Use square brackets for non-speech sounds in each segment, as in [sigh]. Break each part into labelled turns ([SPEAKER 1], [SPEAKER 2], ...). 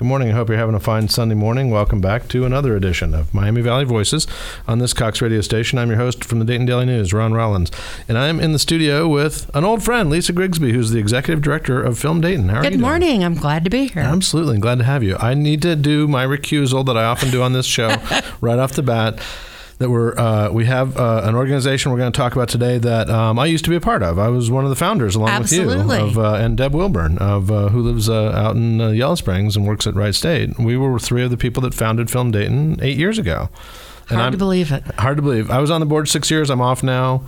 [SPEAKER 1] Good morning. I hope you're having a fine Sunday morning. Welcome back to another edition of Miami Valley Voices on this Cox radio station. I'm your host from the Dayton Daily News, Ron Rollins. And I'm in the studio with an old friend, Lisa Grigsby, who's the executive director of Film Dayton. How are
[SPEAKER 2] Good
[SPEAKER 1] you doing?
[SPEAKER 2] morning. I'm glad to be here.
[SPEAKER 1] Absolutely. Glad to have you. I need to do my recusal that I often do on this show [laughs] right off the bat. That we're uh, we have uh, an organization we're going to talk about today that um, I used to be a part of. I was one of the founders, along
[SPEAKER 2] Absolutely.
[SPEAKER 1] with you, of uh, and Deb Wilburn, of uh, who lives uh, out in uh, Yellow Springs and works at Wright State. We were three of the people that founded Film Dayton eight years ago. And
[SPEAKER 2] Hard
[SPEAKER 1] I'm-
[SPEAKER 2] to believe it.
[SPEAKER 1] Hard to believe. I was on the board six years. I'm off now.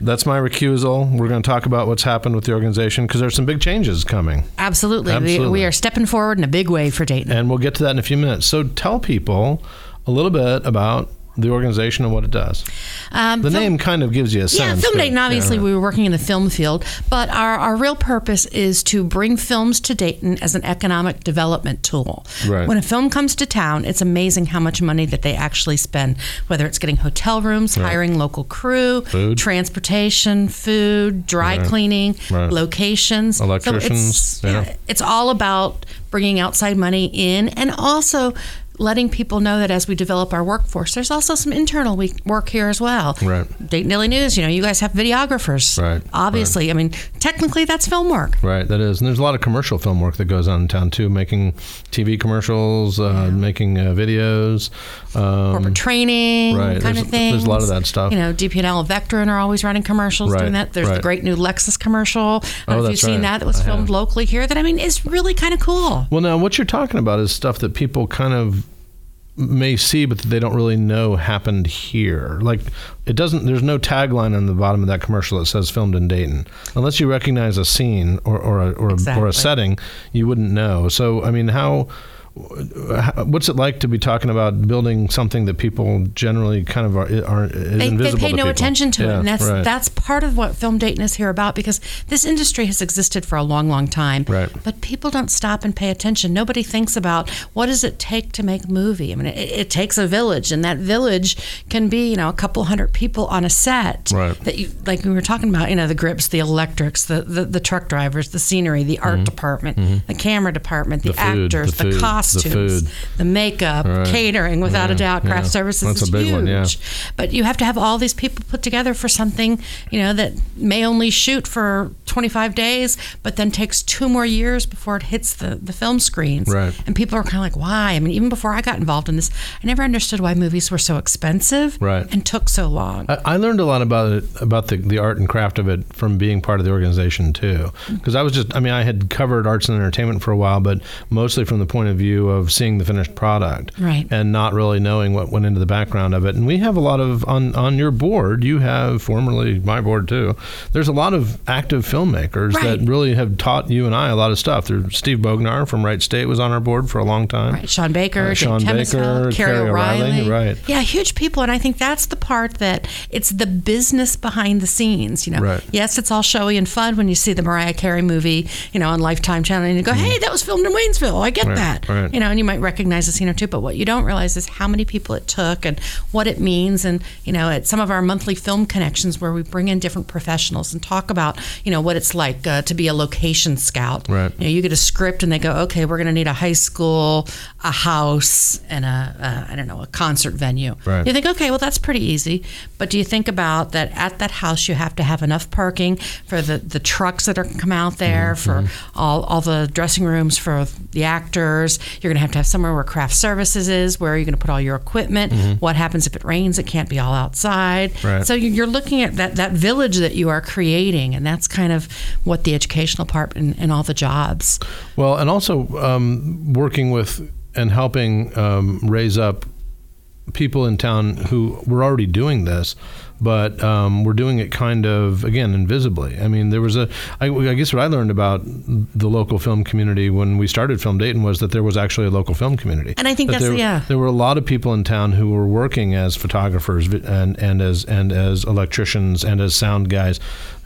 [SPEAKER 1] That's my recusal. We're going to talk about what's happened with the organization because there's some big changes coming.
[SPEAKER 2] Absolutely. We,
[SPEAKER 1] Absolutely.
[SPEAKER 2] we are stepping forward in a big way for Dayton.
[SPEAKER 1] and we'll get to that in a few minutes. So tell people a little bit about the organization and what it does.
[SPEAKER 2] Um,
[SPEAKER 1] The
[SPEAKER 2] Film-
[SPEAKER 1] name kind of gives you a sense.
[SPEAKER 2] Yeah.
[SPEAKER 1] Film
[SPEAKER 2] Dayton, obviously,
[SPEAKER 1] yeah.
[SPEAKER 2] we were working in the film field, but our, our real purpose is to bring films to Dayton as an economic development tool.
[SPEAKER 1] Right.
[SPEAKER 2] When a film comes to town, it's amazing how much money that they actually spend, whether it's getting hotel rooms, hiring local crew,
[SPEAKER 1] Food.
[SPEAKER 2] transportation, food, dry cleaning,
[SPEAKER 1] Right.
[SPEAKER 2] locations. So
[SPEAKER 1] Electricians,
[SPEAKER 2] it's,
[SPEAKER 1] yeah.
[SPEAKER 2] it's all about bringing outside money in and also letting people know that as we develop our workforce, there's also some internal work here as well.
[SPEAKER 1] Right.
[SPEAKER 2] Dayton Daily News, you know, you guys have videographers.
[SPEAKER 1] Right,
[SPEAKER 2] Obviously. I mean, technically that's film work.
[SPEAKER 1] Right, that is. And there's a lot of commercial film work that goes on in town too, making TV commercials, uh, making uh, videos. Um,
[SPEAKER 2] Corporate training
[SPEAKER 1] right,
[SPEAKER 2] kind
[SPEAKER 1] there's-
[SPEAKER 2] of thing.
[SPEAKER 1] there's a lot of that stuff.
[SPEAKER 2] You know, DP&L and Vectren are always running commercials
[SPEAKER 1] Right,
[SPEAKER 2] doing that. There's the great new Lexus commercial. I don't
[SPEAKER 1] Oh,
[SPEAKER 2] know if you've seen
[SPEAKER 1] right.
[SPEAKER 2] that. That was
[SPEAKER 1] I
[SPEAKER 2] filmed
[SPEAKER 1] have.
[SPEAKER 2] locally here. That I mean is really kind of cool.
[SPEAKER 1] well, now what you're talking about is stuff that people kind of may see, but that they don't really know happened here. Like it doesn't. There's no tagline on the bottom of that commercial that says "filmed in Dayton," unless you recognize a scene or or a, or, a, or a setting, you wouldn't know. So, I mean, how? What's it like to be talking about building something that people generally kind of are, are is
[SPEAKER 2] they, they pay no
[SPEAKER 1] people?
[SPEAKER 2] attention to it, and that's
[SPEAKER 1] right.
[SPEAKER 2] that's part of what Film Dayton is here about because this industry has existed for a long, long time.
[SPEAKER 1] Right.
[SPEAKER 2] But people don't stop and pay attention. Nobody thinks about what does it take to make a movie. I mean, it, it takes a village, and that village can be you know a couple hundred people on a set.
[SPEAKER 1] Right.
[SPEAKER 2] That you like we were talking about. You know, the grips, the electrics, the the, the truck drivers, the scenery, the art department, the camera department, the,
[SPEAKER 1] Mm-hmm. The food,
[SPEAKER 2] actors,
[SPEAKER 1] the the
[SPEAKER 2] costumes,
[SPEAKER 1] food.
[SPEAKER 2] the makeup,
[SPEAKER 1] Right.
[SPEAKER 2] catering. Without a doubt, craft
[SPEAKER 1] yeah.
[SPEAKER 2] services
[SPEAKER 1] That's
[SPEAKER 2] is huge.
[SPEAKER 1] one, yeah.
[SPEAKER 2] But you have to have all these people put together for something, you know, that may only shoot for 25 days, but then takes two more years before it hits the, the film screens.
[SPEAKER 1] Right.
[SPEAKER 2] And people are kind of like, why? I mean, even before I got involved in this, I never understood why movies were so expensive
[SPEAKER 1] Right.
[SPEAKER 2] and took so long.
[SPEAKER 1] I, I learned a lot about it, about the, the art and craft of it from being part of the organization too. Mm-hmm. Because I was just, I mean, I had covered arts and entertainment for a while, but mostly from the point of view of seeing the finished product,
[SPEAKER 2] Right.
[SPEAKER 1] and not really knowing what went into the background of it. And we have a lot of on on your board. You have formerly my board too. There's a lot of active filmmakers that really have taught you and I a lot of stuff. There's Steve Bognar from Wright State was on our board for a long time.
[SPEAKER 2] Right, Sean Baker,
[SPEAKER 1] Uh, Sean Baker,
[SPEAKER 2] Carrie
[SPEAKER 1] O'Reilly,
[SPEAKER 2] O'Reilly,
[SPEAKER 1] right.
[SPEAKER 2] Yeah, huge people, and I think that's the part that it's the business behind the scenes. You know,
[SPEAKER 1] Right.
[SPEAKER 2] yes, it's all showy and fun when you see the Mariah Carey movie, you know, on Lifetime Channel, and you go, "Hey, that was filmed in Waynesville." I get.
[SPEAKER 1] Right,
[SPEAKER 2] that,
[SPEAKER 1] right.
[SPEAKER 2] you know, and you might recognize a scene or two, but what you don't realize is how many people it took and what it means. And you know, at some of our monthly film connections, where we bring in different professionals and talk about, you know, what it's like uh, to be a location scout.
[SPEAKER 1] Right.
[SPEAKER 2] You know, you get a script and they go, okay, we're going to need a high school, a house, and a, a I don't know, a concert venue.
[SPEAKER 1] Right.
[SPEAKER 2] You think, okay, well, that's pretty easy. But do you think about that at that house you have to have enough parking for the, the trucks that are come out there,
[SPEAKER 1] Mm-hmm.
[SPEAKER 2] for all, all the dressing rooms for the actors? You're going to have to have somewhere where craft services is, where are you're going to put all your equipment. What happens if it rains? It can't be all outside.
[SPEAKER 1] Mm-hmm. Right.
[SPEAKER 2] So you- you're looking at that, that village that you are creating, and that's kind of what the educational part and, and all the jobs.
[SPEAKER 1] Well, and also um, working with and helping um, raise up people in town who were already doing this, but um, we're doing it kind of again invisibly. I mean, there was a. I, I guess what I learned about the local film community when we started Film Dayton was that there was actually a local film community,
[SPEAKER 2] And I think
[SPEAKER 1] That
[SPEAKER 2] that's-
[SPEAKER 1] there,
[SPEAKER 2] yeah.
[SPEAKER 1] There were a lot of people in town who were working as photographers and and as and as electricians and as sound guys,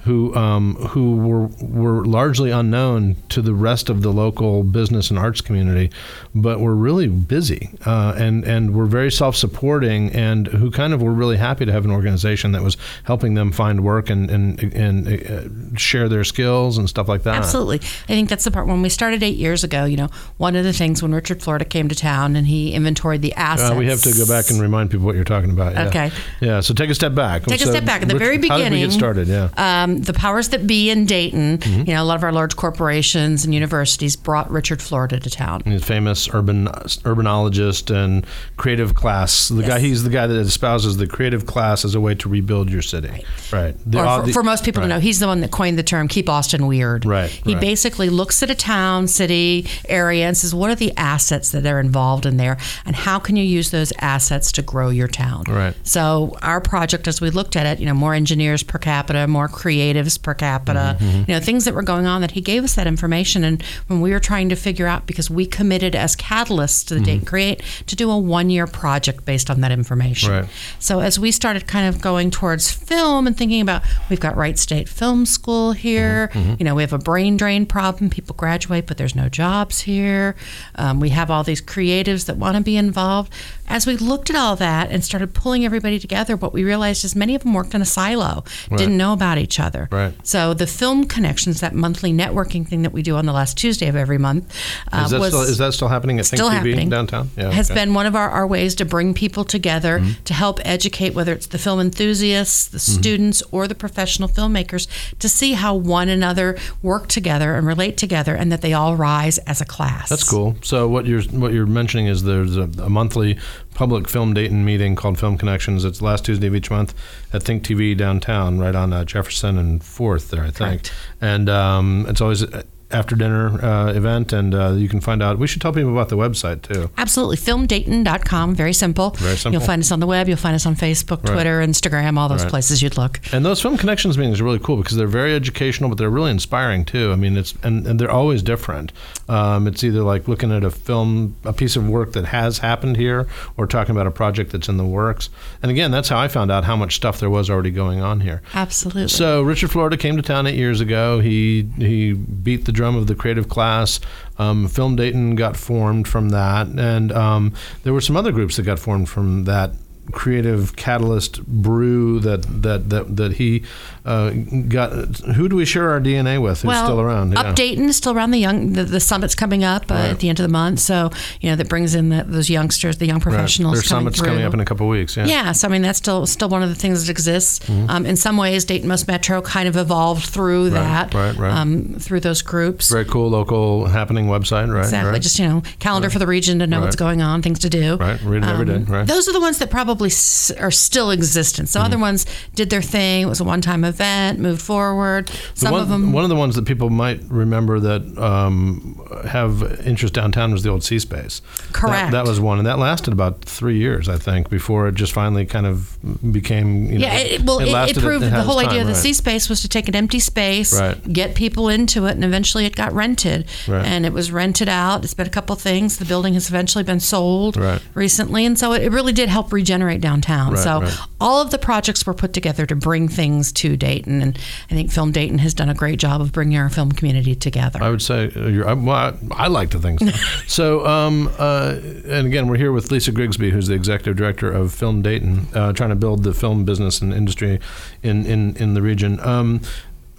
[SPEAKER 1] who um, who were were largely unknown to the rest of the local business and arts community, but were really busy uh, and and were very self supporting and who kind of were really happy to have an organization that was helping them find work and and and uh, share their skills and stuff like that.
[SPEAKER 2] Absolutely, I think that's the part when we started eight years ago. You know, one of the things when Richard Florida came to town and he inventoried the assets.
[SPEAKER 1] Uh, we have to go back and remind people what you're talking about. Yeah.
[SPEAKER 2] Okay.
[SPEAKER 1] Yeah. So take a step back.
[SPEAKER 2] Take a
[SPEAKER 1] So
[SPEAKER 2] step back. At the
[SPEAKER 1] Rich-
[SPEAKER 2] very
[SPEAKER 1] How did we
[SPEAKER 2] beginning,
[SPEAKER 1] get started? Yeah.
[SPEAKER 2] um, the powers that be in Dayton,
[SPEAKER 1] Mm-hmm.
[SPEAKER 2] you know, a lot of our large corporations and universities brought Richard Florida to town.
[SPEAKER 1] He's a famous urban urbanologist and creative class. The guy he's the guy that espouses the creative class as a way to rebuild your city. Right. The-
[SPEAKER 2] or for,
[SPEAKER 1] the-
[SPEAKER 2] for most people
[SPEAKER 1] right.
[SPEAKER 2] to know, he's the one that coined the term "keep Austin weird."
[SPEAKER 1] Right,
[SPEAKER 2] He
[SPEAKER 1] right.
[SPEAKER 2] basically looks at a town, city, area, and says, "What are the assets that are involved in there, and how can you use those assets to grow your town?"
[SPEAKER 1] Right.
[SPEAKER 2] So our project, as we looked at it, you know, more engineers per capita, more creatives per capita,
[SPEAKER 1] Mm-hmm,
[SPEAKER 2] you know, things that were going on. That he gave us that information, and when we were trying to figure out, because we committed as catalysts to the
[SPEAKER 1] Mm-hmm.
[SPEAKER 2] Dayton Create to do a one-year project based on that information.
[SPEAKER 1] Right.
[SPEAKER 2] So as we started kind of going towards film and thinking about, we've got Wright State Film School here.
[SPEAKER 1] Mm-hmm,
[SPEAKER 2] You know, we have a brain drain problem. People graduate, but there's no jobs here. Um, we have all these creatives that want to be involved. As we looked at all that and started pulling everybody together, what we realized is many of them worked in a silo, didn't know about each other.
[SPEAKER 1] Right.
[SPEAKER 2] So the film connections, that monthly networking thing that we do on the last Tuesday of every month, uh,
[SPEAKER 1] Is that,
[SPEAKER 2] was
[SPEAKER 1] still, is that still happening at Think
[SPEAKER 2] still
[SPEAKER 1] TV
[SPEAKER 2] happening.
[SPEAKER 1] downtown? Yeah.
[SPEAKER 2] has
[SPEAKER 1] okay.
[SPEAKER 2] been one of our, our ways to bring people together
[SPEAKER 1] Mm-hmm.
[SPEAKER 2] to help educate whether it's the film enthusiasts the students or the professional filmmakers to see how one another work together and relate together and that they all rise as a class
[SPEAKER 1] That's cool. So what you're what you're mentioning is there's a, a monthly public film Dayton meeting called Film Connections. It's last Tuesday of each month at Think TV downtown, right on uh, Jefferson and Fourth there, I think.
[SPEAKER 2] Correct.
[SPEAKER 1] And um, it's always after dinner uh, event, and uh, you can find out. We should tell people about the website too.
[SPEAKER 2] Absolutely. Filmdayton.com. Very simple.
[SPEAKER 1] Very simple.
[SPEAKER 2] You'll find us on the web. You'll find us on Facebook,
[SPEAKER 1] Right.
[SPEAKER 2] Twitter, Instagram, all those
[SPEAKER 1] Right.
[SPEAKER 2] places you'd look.
[SPEAKER 1] And those film connections meetings are really cool because they're very educational, but they're really inspiring too. I mean, it's and, and they're always different. Um, it's either like looking at a film, a piece of work that has happened here, or talking about a project that's in the works. And again, that's how I found out how much stuff there was already going on here.
[SPEAKER 2] Absolutely.
[SPEAKER 1] So Richard Florida came to town eight years ago. He he beat the drum of the creative class. Um, Film Dayton got formed from that, and um, there were some other groups that got formed from that creative catalyst brew that that that, that he uh, got. Who do we share our DNA with? Who's
[SPEAKER 2] well,
[SPEAKER 1] still around?
[SPEAKER 2] Up Dayton is still around. The young, the, the summit's coming up uh,
[SPEAKER 1] Right.
[SPEAKER 2] at the end of the month, so you know that brings in the, those youngsters, the young
[SPEAKER 1] Right.
[SPEAKER 2] professionals.
[SPEAKER 1] Their
[SPEAKER 2] coming
[SPEAKER 1] summit's
[SPEAKER 2] through.
[SPEAKER 1] coming up in a couple of weeks. Yeah.
[SPEAKER 2] Yeah, so I mean that's still still one of the things that exists. Um, in some ways, Dayton Most Metro kind of evolved through that,
[SPEAKER 1] right, right.
[SPEAKER 2] Um, through those groups.
[SPEAKER 1] Very cool local happening website. Right.
[SPEAKER 2] Exactly.
[SPEAKER 1] Right.
[SPEAKER 2] Just you know, calendar for the region to know what's going on, things to do.
[SPEAKER 1] Right. Read it every day, right.
[SPEAKER 2] Those are the ones that probably s- are still existent. Some
[SPEAKER 1] Mm-hmm.
[SPEAKER 2] other ones did their thing. It was a one-time event, moved forward. Some
[SPEAKER 1] one,
[SPEAKER 2] of them.
[SPEAKER 1] one of the ones that people might remember that um, have interest downtown was the old Sea Space.
[SPEAKER 2] Correct.
[SPEAKER 1] That, that was one, and that lasted about three years, I think, before it just finally kind of became. You know,
[SPEAKER 2] yeah, it, well, it, it, proved
[SPEAKER 1] it
[SPEAKER 2] that the whole
[SPEAKER 1] its
[SPEAKER 2] idea of the
[SPEAKER 1] right.
[SPEAKER 2] sea space was to take an empty space,
[SPEAKER 1] Right.
[SPEAKER 2] get people into it, and eventually it got rented.
[SPEAKER 1] Right.
[SPEAKER 2] And it was rented out. It's been a couple things. The building has eventually been sold recently, and so it really did help regenerate downtown.
[SPEAKER 1] Right,
[SPEAKER 2] so
[SPEAKER 1] right.
[SPEAKER 2] all of the projects were put together to bring things to Dayton, and I think Film Dayton has done a great job of bringing our film community together.
[SPEAKER 1] I would say uh. I, well, I, I like to think so. [laughs] so, um, uh, and again, we're here with Lisa Grigsby, who's the executive director of Film Dayton, uh, trying to build the film business and industry in in in the region. Um,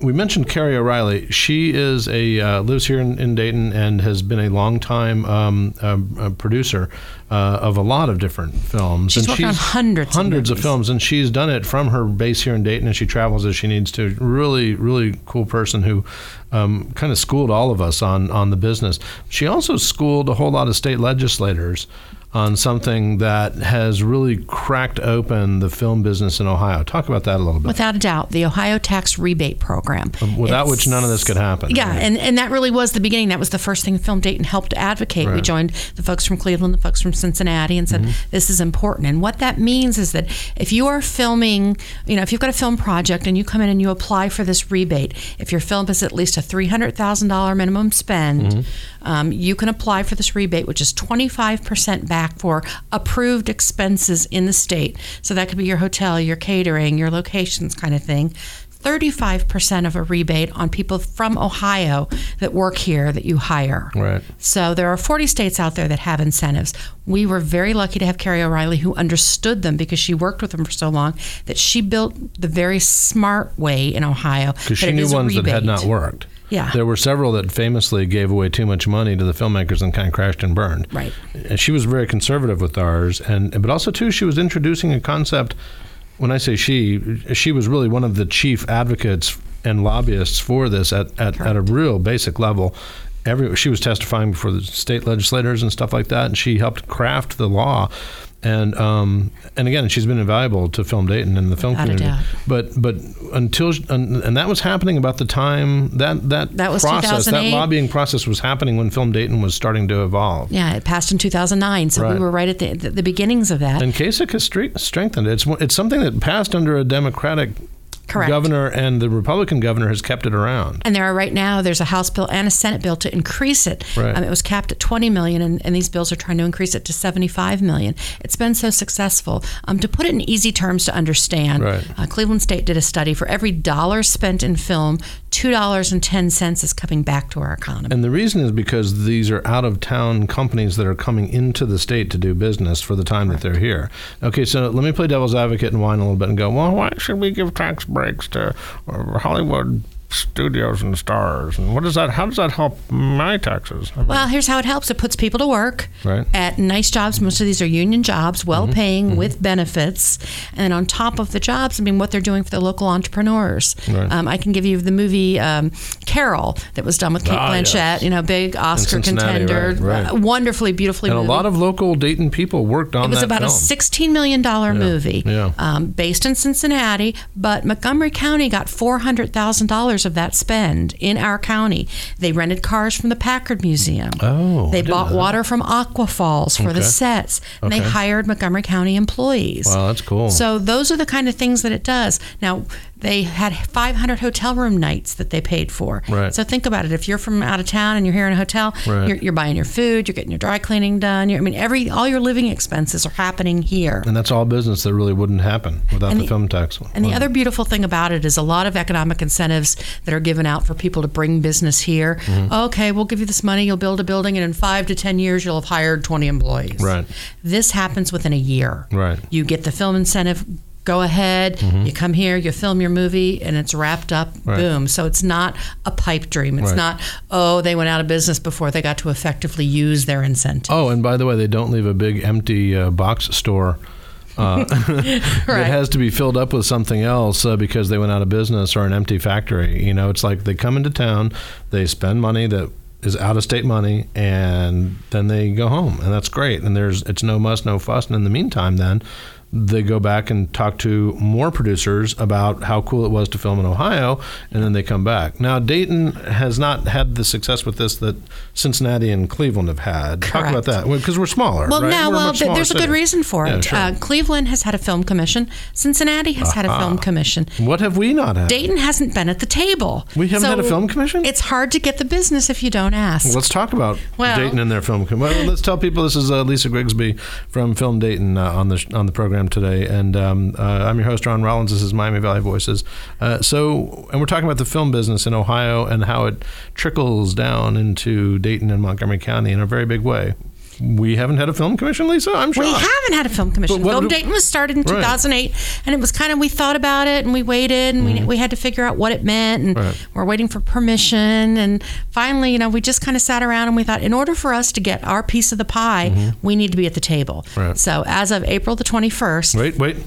[SPEAKER 1] we mentioned Carrie O'Reilly. She is a uh, lives here in, in Dayton and has been a long time um, uh, producer uh, of a lot of different films.
[SPEAKER 2] She's
[SPEAKER 1] and
[SPEAKER 2] worked on hundreds of
[SPEAKER 1] hundreds of
[SPEAKER 2] movies.
[SPEAKER 1] films, and she's done it from her base here in Dayton, and she travels as she needs to. Really, really cool person who um, kind of schooled all of us on on the business. She also schooled a whole lot of state legislators on something that has really cracked open the film business in Ohio. Talk about that a little bit.
[SPEAKER 2] Without a doubt, the Ohio Tax Rebate Program.
[SPEAKER 1] Without
[SPEAKER 2] It's-
[SPEAKER 1] which none of this could happen.
[SPEAKER 2] Yeah, and, and that really was the beginning. That was the first thing Film Dayton helped advocate. We joined the folks from Cleveland, the folks from Cincinnati, and said
[SPEAKER 1] Mm-hmm.
[SPEAKER 2] this is important. And what that means is that if you are filming, you know, if you've got a film project and you come in and you apply for this rebate, if your film is at least a three hundred thousand dollar minimum spend,
[SPEAKER 1] Mm-hmm.
[SPEAKER 2] Um, you can apply for this rebate, which is twenty five percent back for approved expenses in the state. So that could be your hotel, your catering, your locations, kind of thing. 35% of a rebate on people from Ohio that work here that you hire.
[SPEAKER 1] Right.
[SPEAKER 2] So there are 40 states out there that have incentives. We were very lucky to have Carrie O'Reilly who understood them because she worked with them for so long that she built the very smart way in Ohio.
[SPEAKER 1] Because she knew ones that had not worked.
[SPEAKER 2] Yeah.
[SPEAKER 1] There were several that famously gave away too much money to the filmmakers and kind of crashed and burned.
[SPEAKER 2] Right.
[SPEAKER 1] And she was very conservative with ours, and but also too she was introducing a concept. When I say she, she was really one of the chief advocates and lobbyists for this at, at, at a real basic level. Every she was testifying before the state legislators and stuff like that, and she helped craft the law and um, and again, she's been invaluable to Film Dayton and the film
[SPEAKER 2] Without
[SPEAKER 1] community. But but until and that was happening about the time that that
[SPEAKER 2] That was
[SPEAKER 1] process that lobbying process was happening when Film Dayton was starting to evolve.
[SPEAKER 2] Yeah, it passed in 2009, so
[SPEAKER 1] Right.
[SPEAKER 2] we were right at the, the, the beginnings of that.
[SPEAKER 1] And Kasich has stre- strengthened it. It's it's something that passed under a Democratic
[SPEAKER 2] Correct.
[SPEAKER 1] governor, and the Republican governor has kept it around.
[SPEAKER 2] And there are right now there's a House bill and a Senate bill to increase it.
[SPEAKER 1] Right.
[SPEAKER 2] Um, it was capped at 20 million, and, and these bills are trying to increase it to 75 million. It's been so successful. Um, to put it in easy terms to understand,
[SPEAKER 1] Right.
[SPEAKER 2] uh, Cleveland State did a study. For every dollar spent in film, two dollars and ten cents is coming back to our economy.
[SPEAKER 1] And the reason is because these are out of town companies that are coming into the state to do business for the time that they're here. Okay, so let me play devil's advocate and whine a little bit and go, well, why should we give tax breaks to uh, Hollywood studios and stars? And what does that, how does that help my taxes? I mean,
[SPEAKER 2] Well, here's how it helps. It puts people to work
[SPEAKER 1] Right.
[SPEAKER 2] at nice jobs. Most of these are union jobs, well paying with benefits. And on top of the jobs, I mean, what they're doing for the local entrepreneurs.
[SPEAKER 1] Right.
[SPEAKER 2] Um, I can give you the movie um, Carol that was done with Kate
[SPEAKER 1] Ah,
[SPEAKER 2] Blanchett,
[SPEAKER 1] yes.
[SPEAKER 2] you know, big Oscar contender.
[SPEAKER 1] right, right.
[SPEAKER 2] wonderfully, beautifully
[SPEAKER 1] and a lot of local Dayton people worked on
[SPEAKER 2] It was about
[SPEAKER 1] film.
[SPEAKER 2] a $16 million movie
[SPEAKER 1] yeah.
[SPEAKER 2] Um, based in Cincinnati, but Montgomery County got $400,000 of that spend in our county. They rented cars from the Packard Museum.
[SPEAKER 1] Oh,
[SPEAKER 2] They bought water from Aqua Falls for the sets. And they hired Montgomery County employees.
[SPEAKER 1] Wow, that's cool.
[SPEAKER 2] So those are the kind of things that it does. Now, they had 500 hotel room nights that they paid for.
[SPEAKER 1] Right.
[SPEAKER 2] So think about it. If you're from out of town and you're here in a hotel,
[SPEAKER 1] Right.
[SPEAKER 2] you're, you're buying your food, you're getting your dry cleaning done. You're, I mean, every all your living expenses are happening here.
[SPEAKER 1] and that's all business that really wouldn't happen without the,
[SPEAKER 2] the-
[SPEAKER 1] film tax.
[SPEAKER 2] And the other beautiful thing about it is a lot of economic incentives that are given out for people to bring business here.
[SPEAKER 1] Mm-hmm.
[SPEAKER 2] Okay, we'll give you this money, you'll build a building, and in five to 10 years, you'll have hired 20 employees.
[SPEAKER 1] Right.
[SPEAKER 2] This happens within a year.
[SPEAKER 1] Right.
[SPEAKER 2] You get the film incentive. Go ahead, you come here, you film your movie, and it's wrapped up.
[SPEAKER 1] Mm-hmm. Right.
[SPEAKER 2] Boom. So it's not a pipe dream. It's
[SPEAKER 1] Right.
[SPEAKER 2] not, oh, they went out of business before they got to effectively use their incentive.
[SPEAKER 1] Oh, and by the way, they don't leave a big empty uh, box store. Uh, [laughs] [laughs] that
[SPEAKER 2] Right.
[SPEAKER 1] has to be filled up with something else uh, because they went out of business or an empty factory. You know, it's like they come into town, they spend money that is out of state money, and then they go home, and that's great. And there's it's no muss, no fuss. And in the meantime, then they go back and talk to more producers about how cool it was to film in Ohio, and then they come back. Now, Dayton has not had the success with this that Cincinnati and Cleveland have had. Talk about that because we're smaller.
[SPEAKER 2] Well,
[SPEAKER 1] right?
[SPEAKER 2] no,
[SPEAKER 1] We're
[SPEAKER 2] well, th- there's a good
[SPEAKER 1] city.
[SPEAKER 2] reason for
[SPEAKER 1] Yeah,
[SPEAKER 2] it.
[SPEAKER 1] sure.
[SPEAKER 2] Uh, Cleveland has had a film commission. Cincinnati has had a film commission.
[SPEAKER 1] what have we not had?
[SPEAKER 2] Dayton hasn't been at the table.
[SPEAKER 1] We haven't had a film commission?
[SPEAKER 2] It's hard to get the business if you don't ask.
[SPEAKER 1] Let's talk about
[SPEAKER 2] Well-
[SPEAKER 1] Dayton and their film. com- Well, let's tell people this is uh, Lisa Grigsby from Film Dayton uh, on the sh- on the program today, and um, uh, I'm your host Ron Rollins. This is Miami Valley Voices. Uh, so, and we're talking about the film business in Ohio and how it trickles down into Dayton and Montgomery County in a very big way. We haven't had a film commission, Lisa. I'm sure.
[SPEAKER 2] we haven't had a film commission. Film Dayton was started in
[SPEAKER 1] Right.
[SPEAKER 2] 2008, and it was kind of we thought about it and we waited and we, we had to figure out what it meant, and
[SPEAKER 1] Mm-hmm. Right.
[SPEAKER 2] we're waiting for permission. And finally, you know, we just kind of sat around and we thought, in order for us to get our piece of the pie, we need to be at the table.
[SPEAKER 1] Mm-hmm. Right.
[SPEAKER 2] So as of April the 21st,
[SPEAKER 1] Wait, wait.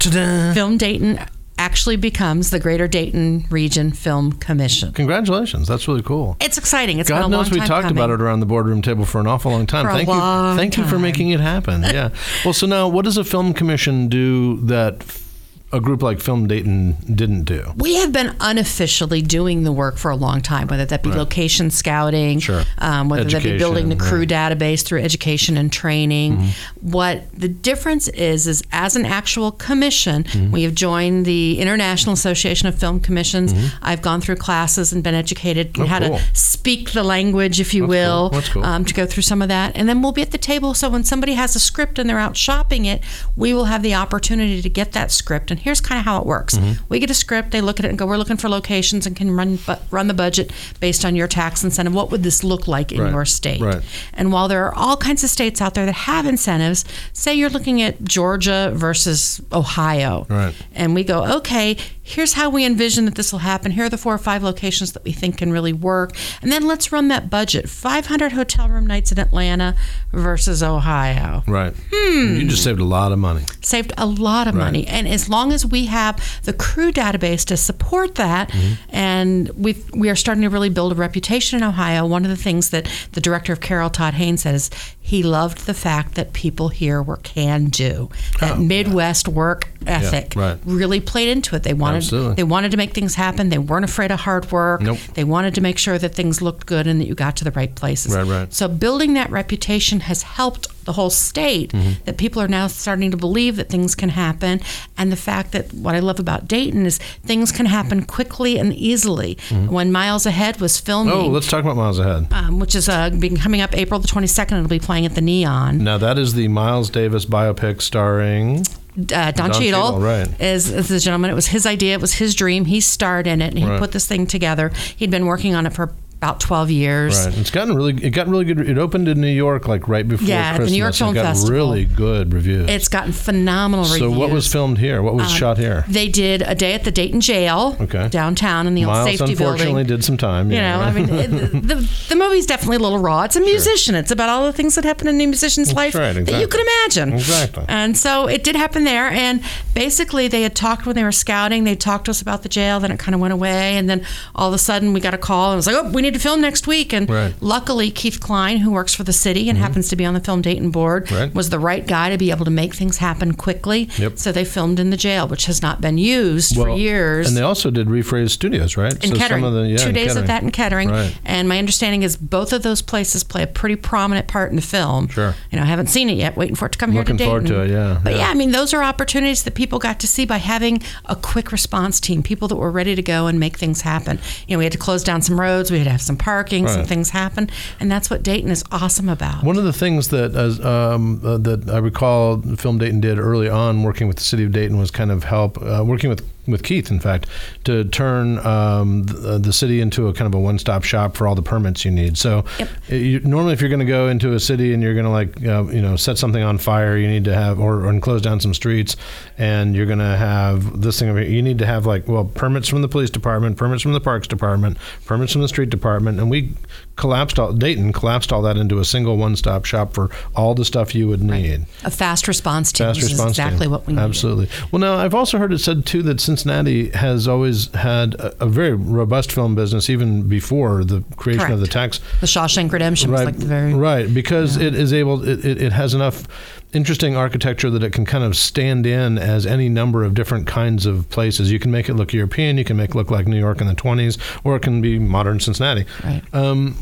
[SPEAKER 1] Ta-da.
[SPEAKER 2] Film Dayton actually becomes the Greater Dayton Region Film Commission.
[SPEAKER 1] Congratulations. That's really cool.
[SPEAKER 2] It's exciting. It's been
[SPEAKER 1] God knows we talked
[SPEAKER 2] coming.
[SPEAKER 1] about it around the boardroom table for an awful long time.
[SPEAKER 2] For
[SPEAKER 1] thank you, thank you for making it happen. Yeah. well, so now, what does a film commission do that a group like Film Dayton didn't do?
[SPEAKER 2] We have been unofficially doing the work for a long time, whether that be location scouting,
[SPEAKER 1] Sure.
[SPEAKER 2] um, whether that be building the crew
[SPEAKER 1] right.
[SPEAKER 2] database through education and training.
[SPEAKER 1] Mm-hmm.
[SPEAKER 2] What the difference is, is as an actual commission,
[SPEAKER 1] Mm-hmm.
[SPEAKER 2] we have joined the International Association of Film Commissions. I've gone through classes and been educated
[SPEAKER 1] Mm-hmm. Oh,
[SPEAKER 2] how
[SPEAKER 1] cool.
[SPEAKER 2] to speak the language, if you
[SPEAKER 1] That's
[SPEAKER 2] will,
[SPEAKER 1] cool. Cool.
[SPEAKER 2] Um, to go through some of that. And then we'll be at the table. So when somebody has a script and they're out shopping it, we will have the opportunity to get that script and And here's kind of how it works:
[SPEAKER 1] Mm-hmm.
[SPEAKER 2] we get a script, they look at it and go, "We're looking for locations and can run bu- run the budget based on your tax incentive. What would this look like in
[SPEAKER 1] Right.
[SPEAKER 2] your state?"
[SPEAKER 1] Right.
[SPEAKER 2] And while there are all kinds of states out there that have incentives, say you're looking at Georgia versus Ohio,
[SPEAKER 1] Right.
[SPEAKER 2] and we go, okay, here's how we envision that this will happen. Here are the four or five locations that we think can really work. And then let's run that budget 500 hotel room nights in Atlanta versus Ohio.
[SPEAKER 1] Right.
[SPEAKER 2] Hmm.
[SPEAKER 1] You just saved a lot of money.
[SPEAKER 2] Saved a lot of money. And as long as we have the crew database to support that, mm-hmm. and we we are starting to really build a reputation in Ohio, one of the things that the director of Carol Todd Haynes said is he loved the fact that people here were can do. That Midwest work ethic
[SPEAKER 1] right.
[SPEAKER 2] really played into it. They wanted
[SPEAKER 1] Absolutely.
[SPEAKER 2] they wanted to make things happen. They weren't afraid of hard work.
[SPEAKER 1] Nope.
[SPEAKER 2] They wanted to make sure that things looked good and that you got to the right places.
[SPEAKER 1] Right, right.
[SPEAKER 2] So building that reputation has helped the whole state
[SPEAKER 1] Mm-hmm.
[SPEAKER 2] that people are now starting to believe that things can happen and the fact that what I love about Dayton is things can happen quickly and easily. When Miles Ahead was filming
[SPEAKER 1] Mm-hmm. Oh, let's talk about Miles Ahead.
[SPEAKER 2] um, which is uh, being coming up April the 22nd. It'll be playing at the Neon.
[SPEAKER 1] Now that is the Miles Davis biopic starring.
[SPEAKER 2] uh, Don,
[SPEAKER 1] Don
[SPEAKER 2] Cheadle,
[SPEAKER 1] Cheadle, right.
[SPEAKER 2] is, is the gentleman. It was his idea. It was his dream. He starred in it, and he
[SPEAKER 1] Right.
[SPEAKER 2] put this thing together. He'd been working on it for about 12 years.
[SPEAKER 1] Right. It's gotten really. It got really good. It opened in New York like right before
[SPEAKER 2] Yeah, the
[SPEAKER 1] Christmas.
[SPEAKER 2] New York Film
[SPEAKER 1] it got
[SPEAKER 2] Festival.
[SPEAKER 1] really good reviews.
[SPEAKER 2] It's gotten phenomenal
[SPEAKER 1] so
[SPEAKER 2] reviews.
[SPEAKER 1] So what was filmed here? What was um, shot here?
[SPEAKER 2] They did a day at the Dayton jail
[SPEAKER 1] Okay.
[SPEAKER 2] downtown in the old
[SPEAKER 1] Miles
[SPEAKER 2] safety
[SPEAKER 1] unfortunately
[SPEAKER 2] building.
[SPEAKER 1] did some time.
[SPEAKER 2] You know, I mean, [laughs] it, the, the movie's definitely a little raw. It's a musician. It's about all the things that happen in a musician's life
[SPEAKER 1] right,
[SPEAKER 2] that you
[SPEAKER 1] exactly.
[SPEAKER 2] could imagine.
[SPEAKER 1] Exactly.
[SPEAKER 2] And so it did happen there. And basically, they had talked when they were scouting. They talked to us about the jail. Then it kind of went away. And then all of a sudden, we got a call and it was like, "Oh, we need to film next week." And
[SPEAKER 1] Right.
[SPEAKER 2] luckily, Keith Klein, who works for the city and happens to be on the Film Dayton board,
[SPEAKER 1] Mm-hmm. Right.
[SPEAKER 2] was the right guy to be able to make things happen quickly.
[SPEAKER 1] Yep.
[SPEAKER 2] So they filmed in the jail, which has not been used for years
[SPEAKER 1] And they also did Rephrase Studios, right?
[SPEAKER 2] in
[SPEAKER 1] So
[SPEAKER 2] Kettering.
[SPEAKER 1] Some of the, yeah,
[SPEAKER 2] Two days
[SPEAKER 1] Kettering.
[SPEAKER 2] of that in Kettering.
[SPEAKER 1] Right.
[SPEAKER 2] And my understanding is both of those places play a pretty prominent part in the film.
[SPEAKER 1] Sure.
[SPEAKER 2] You know, I haven't seen it yet. Waiting for it to come
[SPEAKER 1] Looking
[SPEAKER 2] here to Dayton.
[SPEAKER 1] Looking forward to it, yeah,
[SPEAKER 2] But
[SPEAKER 1] yeah.
[SPEAKER 2] yeah. I mean, those are opportunities that people got to see by having a quick response team, people that were ready to go and make things happen. You know, we had to close down some roads, we had to have some parking, some things happen, and that's what Dayton is awesome about.
[SPEAKER 1] One of the things that as, um, uh, that I recall Film Dayton did early on, working with the city of Dayton, was kind of help uh, working with with Keith, in fact, to turn um, the, the city into a kind of a one-stop shop for all the permits you need. So,
[SPEAKER 2] Yep.
[SPEAKER 1] uh, you, normally, if you're going to go into a city and you're going to like uh, you know set something on fire, you need to have or, or close down some streets, and you're going to have this thing over here. You need to have like well permits from the police department, permits from the parks department, permits from the street department, and we collapsed all Dayton collapsed all that into a single one-stop shop for all the stuff you would need.
[SPEAKER 2] a fast response team
[SPEAKER 1] Fast
[SPEAKER 2] is
[SPEAKER 1] response
[SPEAKER 2] exactly
[SPEAKER 1] team.
[SPEAKER 2] what we need.
[SPEAKER 1] Absolutely. Well, now I've also heard it said too that Cincinnati has always had a, a very robust film business, even before the creation of the tax.
[SPEAKER 2] The Shawshank Redemption was
[SPEAKER 1] Right,
[SPEAKER 2] like the very
[SPEAKER 1] right, because it is able, it, it, it has enough interesting architecture that it can kind of stand in as any number of different kinds of places. You can make it look European, you can make it look like New York in the 20s, or it can be modern Cincinnati.
[SPEAKER 2] right.
[SPEAKER 1] Um,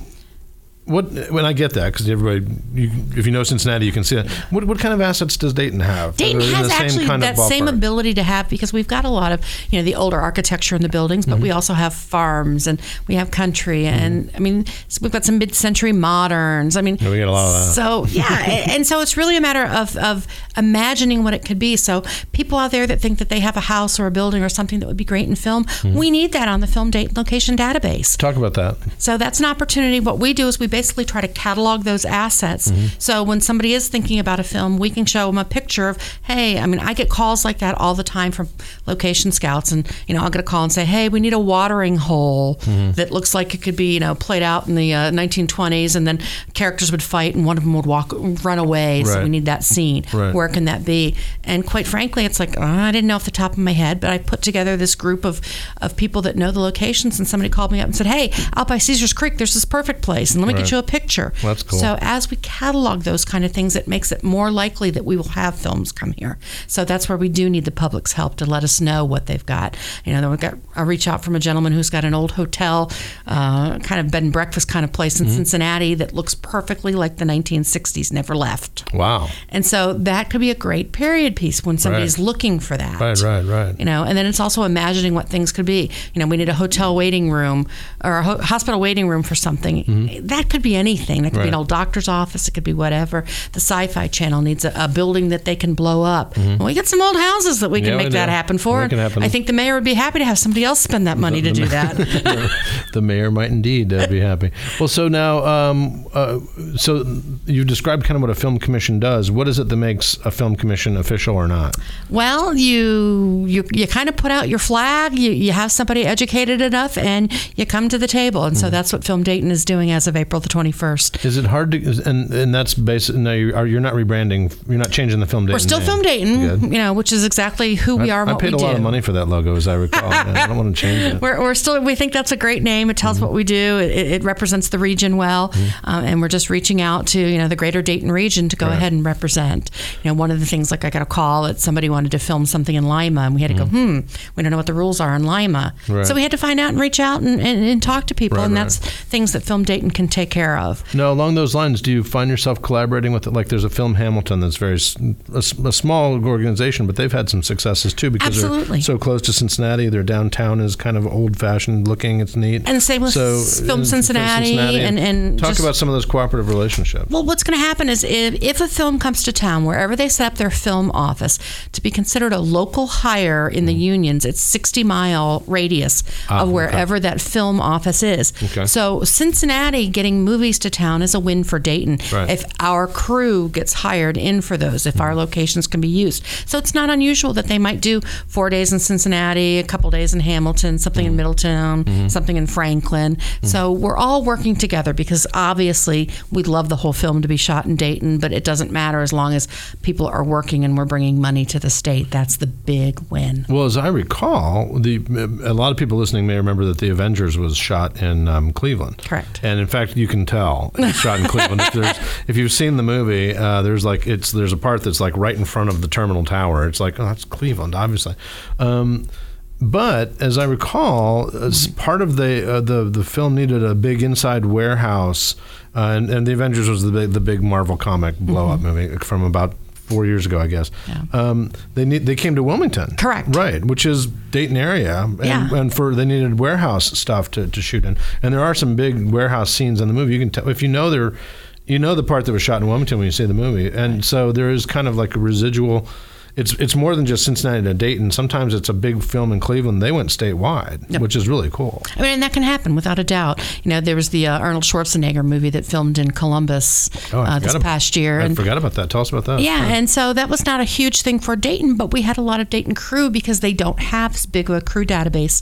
[SPEAKER 1] what when I get that because everybody, you, if you know Cincinnati, you can see that. What, what kind of assets does Dayton have?
[SPEAKER 2] Dayton
[SPEAKER 1] That are in
[SPEAKER 2] has actually
[SPEAKER 1] kind of
[SPEAKER 2] that same ability to have because we've got a lot of you know the older architecture in the buildings, but we
[SPEAKER 1] Mm-hmm.
[SPEAKER 2] also have farms and we have country and I mean we've got some mid-century moderns. I mean,
[SPEAKER 1] Yeah, we get a lot of that.
[SPEAKER 2] So [laughs] yeah, a- and so it's really a matter of of imagining what it could be. So people out there that think that they have a house or a building or something that would be great in film,
[SPEAKER 1] Mm-hmm.
[SPEAKER 2] we need that on the film date location database.
[SPEAKER 1] Talk about that.
[SPEAKER 2] So that's an opportunity. What we do is we basically try to catalog those assets. Mm-hmm. So when somebody is thinking about a film, we can show them a picture of, hey, I mean, I get calls like that all the time from location scouts, and you know, I'll get a call and say, hey, we need a watering hole mm-hmm. that looks like it could be, you know, played out in the uh, 1920s, and then characters would fight, and one of them would walk, run away. So we need that scene.
[SPEAKER 1] Right.
[SPEAKER 2] Where can that be? And quite frankly, it's like oh, I didn't know off the top of my head, but I put together this group of of people that know the locations, and somebody called me up and said, hey, out by Caesar's Creek, there's this perfect place, and let me
[SPEAKER 1] Right.
[SPEAKER 2] get you a picture.
[SPEAKER 1] That's cool.
[SPEAKER 2] So as we catalog those kind of things, it makes it more likely that we will have films come here. So that's where we do need the public's help to let us know what they've got. You know, then we got a reach out from a gentleman who's got an old hotel, uh, kind of bed and breakfast kind of place
[SPEAKER 1] Mm-hmm.
[SPEAKER 2] in Cincinnati that looks perfectly like the 1960s, never left.
[SPEAKER 1] Wow.
[SPEAKER 2] And so that could be a great period piece when somebody's
[SPEAKER 1] Right.
[SPEAKER 2] looking for that.
[SPEAKER 1] Right, right, right.
[SPEAKER 2] You know, and then it's also imagining what things could be. You know, we need a hotel waiting room or a ho- hospital waiting room for something.
[SPEAKER 1] Mm-hmm.
[SPEAKER 2] That could could be anything. It could be an old doctor's office. It could be whatever. The Sci-Fi Channel needs a, a building that they can blow up. Well, we got some old houses that we can
[SPEAKER 1] Mm-hmm. Yeah,
[SPEAKER 2] make
[SPEAKER 1] we
[SPEAKER 2] that happen for.
[SPEAKER 1] Happen.
[SPEAKER 2] I think the mayor would be happy to have somebody else spend that money to do that. [laughs]
[SPEAKER 1] the mayor might indeed uh, be happy. Well, so now, um, uh, so you've described kind of what a film commission does. What is it that makes a film commission official or not?
[SPEAKER 2] Well, you you you kind of put out your flag. You you have somebody educated enough, and you come to the table. And so that's what Film Dayton is doing as of April the twenty first.
[SPEAKER 1] Is it hard to? And and that's basic. No, you are. You're not rebranding. You're not changing the film. Date.
[SPEAKER 2] We're still Film Dayton, you know, which is exactly who we are. And
[SPEAKER 1] I
[SPEAKER 2] what
[SPEAKER 1] paid
[SPEAKER 2] we
[SPEAKER 1] a lot of money for that logo, as I recall. I don't want to [laughs] change it.
[SPEAKER 2] We're, we're still we think that's a great name. It tells what we do. It, it represents the region well, um, and we're just reaching out to you know the greater Dayton region to go
[SPEAKER 1] Right.
[SPEAKER 2] ahead and represent. You know, one of the things like I got a call that somebody wanted to film something in Lima, and we had to go, hmm, we don't know what the rules are in Lima,
[SPEAKER 1] Right.
[SPEAKER 2] so we had to find out and reach out and, and, and talk to people,
[SPEAKER 1] Right,
[SPEAKER 2] and that's things that Film Dayton can take care of.
[SPEAKER 1] No, along those lines, do you find yourself collaborating with it? Like, there's a film Hamilton that's very a, a small organization, but they've had some successes too because
[SPEAKER 2] Absolutely.
[SPEAKER 1] they're so close to Cincinnati. Their downtown is kind of old-fashioned looking. It's neat.
[SPEAKER 2] And same with
[SPEAKER 1] So,
[SPEAKER 2] Film
[SPEAKER 1] uh,
[SPEAKER 2] Cincinnati, and, and
[SPEAKER 1] talk
[SPEAKER 2] just-
[SPEAKER 1] about some of those cooperative relationships.
[SPEAKER 2] Well, what's going to happen is if, if a film comes to town, wherever they set up their film office, to be considered a local hire in the unions, it's 60 mile radius
[SPEAKER 1] Mm. Ah,
[SPEAKER 2] of
[SPEAKER 1] okay.
[SPEAKER 2] wherever that film office is.
[SPEAKER 1] Okay.
[SPEAKER 2] So Cincinnati getting movies to town is a win for Dayton.
[SPEAKER 1] Right.
[SPEAKER 2] If our crew gets hired in for those, if our locations can be used. So it's not unusual that they might do four days in Cincinnati, a couple days in Hamilton, something
[SPEAKER 1] Mm-hmm.
[SPEAKER 2] in Middletown, something in Franklin. So we're all working together because obviously we'd love the whole film to be shot in Dayton, but it doesn't matter as long as people are working and we're bringing money to the state. That's the big win.
[SPEAKER 1] Well, as I recall, the a lot of people listening may remember that the Avengers was shot in um, Cleveland.
[SPEAKER 2] Correct.
[SPEAKER 1] And in fact, you can tell it's shot in [laughs] Cleveland. if, if you've seen the movie, uh, there's like it's there's a part that's like right in front of the terminal tower. It's like oh, that's Cleveland, obviously. Um, but as I recall, as part of the uh, the the film needed a big inside warehouse, uh, and, and the Avengers was the big, the big Marvel comic blow up movie from about four years ago, I guess.
[SPEAKER 2] Yeah.
[SPEAKER 1] Um, they need they came to Wilmington,
[SPEAKER 2] Correct.
[SPEAKER 1] right, which is Dayton area, and,
[SPEAKER 2] Yeah.
[SPEAKER 1] and for they needed warehouse stuff to, to shoot in, and there are some big warehouse scenes in the movie. You can tell if you know there, you know the part that was shot in Wilmington when you see the movie, and so there is kind of like a residual. It's it's more than just Cincinnati to Dayton. Sometimes it's a big film in Cleveland. They went statewide,
[SPEAKER 2] Yep.
[SPEAKER 1] which is really cool.
[SPEAKER 2] I mean, and that can happen without a doubt. You know, there was the uh, Arnold Schwarzenegger movie that filmed in Columbus
[SPEAKER 1] Oh,
[SPEAKER 2] uh, this
[SPEAKER 1] about-
[SPEAKER 2] past year.
[SPEAKER 1] I
[SPEAKER 2] and
[SPEAKER 1] forgot about that. Tell us about that.
[SPEAKER 2] Yeah, and so that was not a huge thing for Dayton, but we had a lot of Dayton crew because they don't have as big of a crew database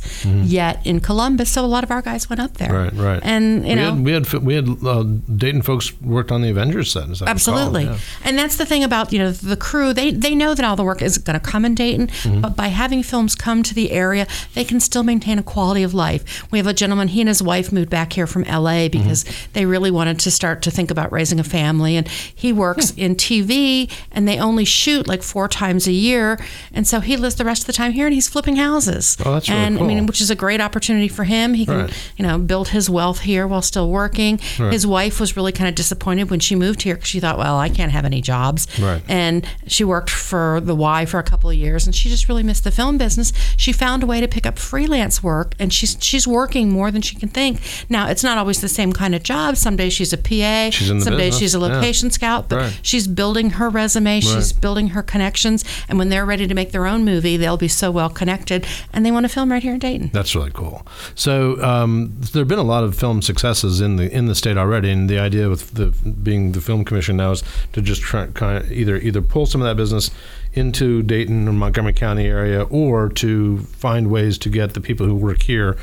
[SPEAKER 2] yet in Columbus. So a lot of our guys went up there.
[SPEAKER 1] Mm-hmm. Right, right.
[SPEAKER 2] And you
[SPEAKER 1] we
[SPEAKER 2] know,
[SPEAKER 1] had we had we had uh, Dayton folks worked on the Avengers set. as I recall.
[SPEAKER 2] Absolutely.
[SPEAKER 1] Yeah.
[SPEAKER 2] And that's the thing about, you know, the crew, they, they know that all the work is going to come in Dayton,
[SPEAKER 1] Mm-hmm.
[SPEAKER 2] but by having films come to the area, they can still maintain a quality of life. We have a gentleman, he and his wife moved back here from LA because
[SPEAKER 1] Mm-hmm.
[SPEAKER 2] they really wanted to start to think about raising a family. And he works
[SPEAKER 1] Hmm.
[SPEAKER 2] in TV and they only shoot like four times a year. And so he lives the rest of the time here and he's flipping houses.
[SPEAKER 1] Oh, that's really
[SPEAKER 2] and I mean,
[SPEAKER 1] cool.
[SPEAKER 2] which is a great opportunity for him. He can,
[SPEAKER 1] Right.
[SPEAKER 2] you know, build his wealth here while still working.
[SPEAKER 1] Right.
[SPEAKER 2] His wife was really kind of disappointed when she moved here because she thought, well, I can't have any jobs.
[SPEAKER 1] Right.
[SPEAKER 2] And she worked for the Y for a couple of years, and she just really missed the film business. She found a way to pick up freelance work, and she's she's working more than she can think. Now, it's not always the same kind of job. Some days she's a PA.
[SPEAKER 1] She's in the
[SPEAKER 2] some days she's a
[SPEAKER 1] yeah.
[SPEAKER 2] location scout. But
[SPEAKER 1] Right.
[SPEAKER 2] she's building her resume. She's building her connections. And when they're ready to make their own movie, they'll be so well connected, and they want to film right here in Dayton.
[SPEAKER 1] That's really cool. So um, there have been a lot of film successes in the in the state already, and the idea with the being the film commission now is to just try kind of either either pull some of that business into Dayton or Montgomery County area, or to find ways to get the people who work here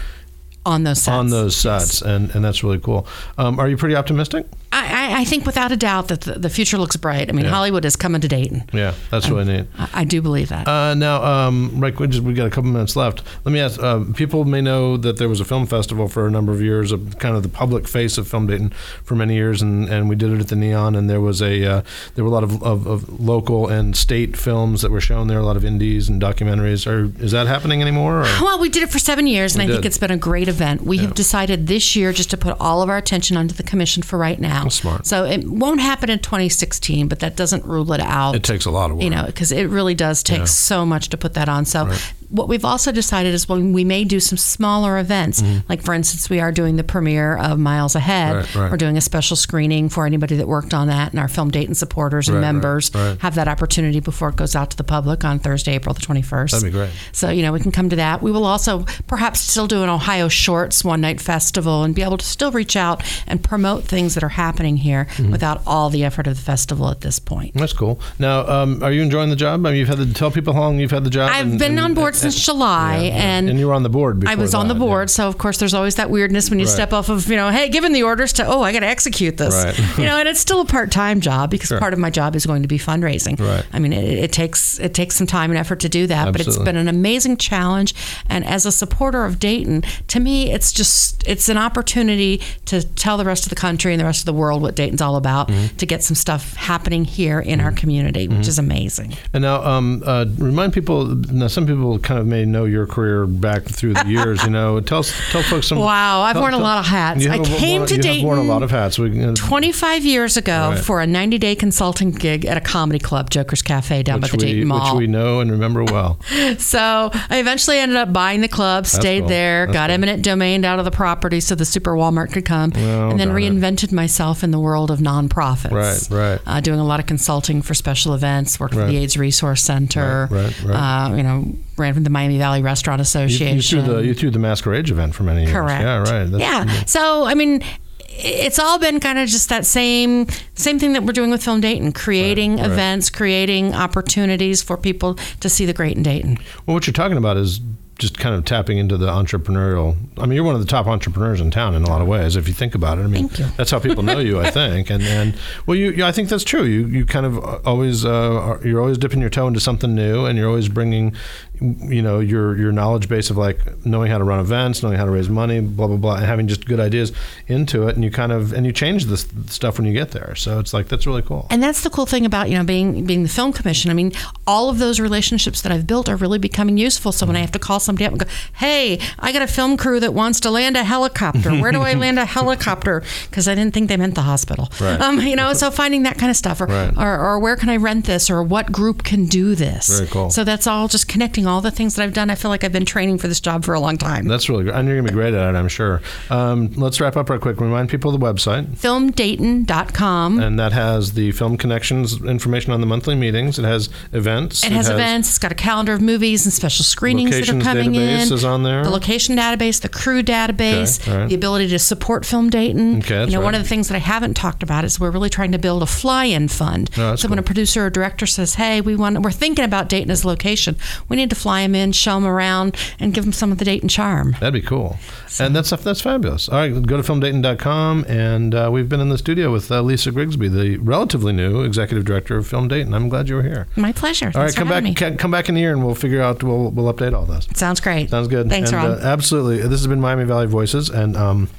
[SPEAKER 2] On those sets.
[SPEAKER 1] on those sets, and and that's really cool. Um, are you pretty optimistic?
[SPEAKER 2] I, I- I think without a doubt that the, the future looks bright. I mean,
[SPEAKER 1] Yeah.
[SPEAKER 2] Hollywood is coming to Dayton.
[SPEAKER 1] Yeah, that's really neat.
[SPEAKER 2] I, I do believe that.
[SPEAKER 1] Uh, now, um, Rick, we just we got a couple minutes left. Let me ask: uh, People may know that there was a film festival for a number of years, of kind of the public face of Film Dayton for many years, and, and we did it at the Neon. And there was a uh, there were a lot of, of, of local and state films that were shown there, a lot of indies and documentaries. Are is that happening anymore? Or?
[SPEAKER 2] well, we did it for seven years, and
[SPEAKER 1] We
[SPEAKER 2] I think it's been a great event. We
[SPEAKER 1] Yeah.
[SPEAKER 2] have decided this year just to put all of our attention onto the commission for right now.
[SPEAKER 1] That's smart.
[SPEAKER 2] So it won't happen in 2016, but that doesn't rule it out.
[SPEAKER 1] It takes a lot of work.
[SPEAKER 2] you know, because it really does take
[SPEAKER 1] Yeah.
[SPEAKER 2] so much to put that on. So what we've also decided is when we may do some smaller events, like for instance, we are doing the premiere of Miles Ahead.
[SPEAKER 1] Right, right.
[SPEAKER 2] We're doing a special screening for anybody that worked on that, and our Film Dayton supporters and
[SPEAKER 1] Right,
[SPEAKER 2] members have that opportunity before it goes out to the public on Thursday, April the 21st.
[SPEAKER 1] That'd be great.
[SPEAKER 2] So, you know, we can come to that. We will also perhaps still do an Ohio Shorts one night festival and be able to still reach out and promote things that are happening here
[SPEAKER 1] Mm-hmm.
[SPEAKER 2] without all the effort of the festival at this point.
[SPEAKER 1] That's cool. Now, um, are you enjoying the job? I mean, you've had to tell people how long you've had the job.
[SPEAKER 2] I've
[SPEAKER 1] and-
[SPEAKER 2] been
[SPEAKER 1] and-
[SPEAKER 2] on board since July,
[SPEAKER 1] yeah, yeah.
[SPEAKER 2] and
[SPEAKER 1] and you were on the board. Before
[SPEAKER 2] I was on the
[SPEAKER 1] that,
[SPEAKER 2] board, so of course there's always that weirdness when you
[SPEAKER 1] Right.
[SPEAKER 2] step off of, you know, hey, given the orders to, oh, I got to execute this.
[SPEAKER 1] Right. [laughs]
[SPEAKER 2] you know, and it's still a part-time job because
[SPEAKER 1] Sure.
[SPEAKER 2] part of my job is going to be fundraising.
[SPEAKER 1] Right.
[SPEAKER 2] I mean, it, it takes it takes some time and effort to do that, but it's been an amazing challenge. And as a supporter of Dayton, to me, it's just it's an opportunity to tell the rest of the country and the rest of the world what Dayton's all about,
[SPEAKER 1] Mm-hmm.
[SPEAKER 2] to get some stuff happening here in our community, which is amazing.
[SPEAKER 1] And now, um, uh, remind people. Now, some people kind of may know your career back through the years. You know, [laughs] tell tell folks some.
[SPEAKER 2] Wow, I've
[SPEAKER 1] tell-
[SPEAKER 2] worn a
[SPEAKER 1] tell-
[SPEAKER 2] lot of hats. I came
[SPEAKER 1] worn-
[SPEAKER 2] to
[SPEAKER 1] you have worn a lot of hats. We, uh,
[SPEAKER 2] 25 years ago
[SPEAKER 1] Right.
[SPEAKER 2] for a 90 day consulting gig at a comedy club, Joker's Cafe, down
[SPEAKER 1] which
[SPEAKER 2] by the
[SPEAKER 1] we,
[SPEAKER 2] Dayton Mall.
[SPEAKER 1] which we know and remember well. [laughs]
[SPEAKER 2] so I eventually ended up buying the club, stayed
[SPEAKER 1] cool.
[SPEAKER 2] there,
[SPEAKER 1] That's
[SPEAKER 2] got
[SPEAKER 1] cool.
[SPEAKER 2] eminent domained out of the property so the super Walmart could come,
[SPEAKER 1] Well,
[SPEAKER 2] and then
[SPEAKER 1] darn it.
[SPEAKER 2] reinvented myself in the world of nonprofits.
[SPEAKER 1] Right, right.
[SPEAKER 2] Uh, doing a lot of consulting for special events, worked for the AIDS Resource Center.
[SPEAKER 1] Right, right, right.
[SPEAKER 2] Uh, you know, ran from the Miami Valley Restaurant Association.
[SPEAKER 1] you threw the you threw the masquerade event for many years.
[SPEAKER 2] Correct.
[SPEAKER 1] Yeah, right. That's-
[SPEAKER 2] yeah. So I mean, it's all been kind of just that same same thing that we're doing with Film Dayton, creating
[SPEAKER 1] Right, right.
[SPEAKER 2] events, creating opportunities for people to see the great in Dayton.
[SPEAKER 1] Well, what you're talking about is just kind of tapping into the entrepreneurial. I mean, you're one of the top entrepreneurs in town in a lot of ways, if you think about it. I mean,
[SPEAKER 2] Thank you.
[SPEAKER 1] that's how people know you, I [laughs] think. And and well, you, you I think that's true. You you kind of always uh, are- you're always dipping your toe into something new, and you're always bringing, you know, your your knowledge base of like knowing how to run events, knowing how to raise money, blah blah blah, and having just good ideas into it, and you kind of and you change this stuff when you get there. So it's like that's really cool.
[SPEAKER 2] And that's the cool thing about you know being being the film commission. I mean, all of those relationships that I've built are really becoming useful. So when I have to call somebody up and go, "Hey, I got a film crew that wants to land a helicopter. Where do I land a helicopter?" [laughs] Because I didn't think they meant the hospital.
[SPEAKER 1] Right.
[SPEAKER 2] Um, you know, so finding that kind of stuff, or,
[SPEAKER 1] Right.
[SPEAKER 2] or or where can I rent this, or what group can do this.
[SPEAKER 1] Very cool.
[SPEAKER 2] So that's all just connecting all the things that I've done. I feel like I've been training for this job for a long time.
[SPEAKER 1] That's really good. And you're going to be great at it, I'm sure. Um, let's wrap up real quick. Remind people of the website.
[SPEAKER 2] Filmdayton.com.
[SPEAKER 1] and that has the film connections information on the monthly meetings. It has events.
[SPEAKER 2] It has events. It's got a calendar of movies and special screenings that are coming
[SPEAKER 1] database
[SPEAKER 2] in.
[SPEAKER 1] is on there.
[SPEAKER 2] The location database, the crew database,
[SPEAKER 1] Okay, right.
[SPEAKER 2] the ability to support Film Dayton.
[SPEAKER 1] Okay,
[SPEAKER 2] you know, one of the things that I haven't talked about is we're really trying to build a fly-in fund.
[SPEAKER 1] Oh,
[SPEAKER 2] so when a producer or director says, "Hey, we want, we're thinking about Dayton as a location," we need to fly them in, show them around, and give them some of the Dayton charm.
[SPEAKER 1] That'd be cool. And that's that's fabulous. All right, go to filmdayton.com. And uh, we've been in the studio with uh, Lisa Grigsby, the relatively new executive director of Film Dayton. I'm glad you were here.
[SPEAKER 2] My pleasure.
[SPEAKER 1] All
[SPEAKER 2] Thanks
[SPEAKER 1] right, come back
[SPEAKER 2] me.
[SPEAKER 1] come back in here and we'll figure out, we'll, we'll update all this.
[SPEAKER 2] Sounds great.
[SPEAKER 1] Sounds good.
[SPEAKER 2] Thanks,
[SPEAKER 1] and,
[SPEAKER 2] Ron.
[SPEAKER 1] Uh, absolutely. This has been Miami Valley Voices, and um,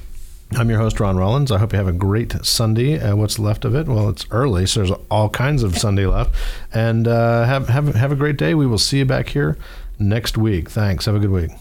[SPEAKER 1] I'm your host, Ron Rollins. I hope you have a great Sunday. Uh, what's left of it? Well, it's early, so there's all kinds of Sunday left. And uh, have, have, have a great day. We will see you back here next week. Thanks. Have a good week.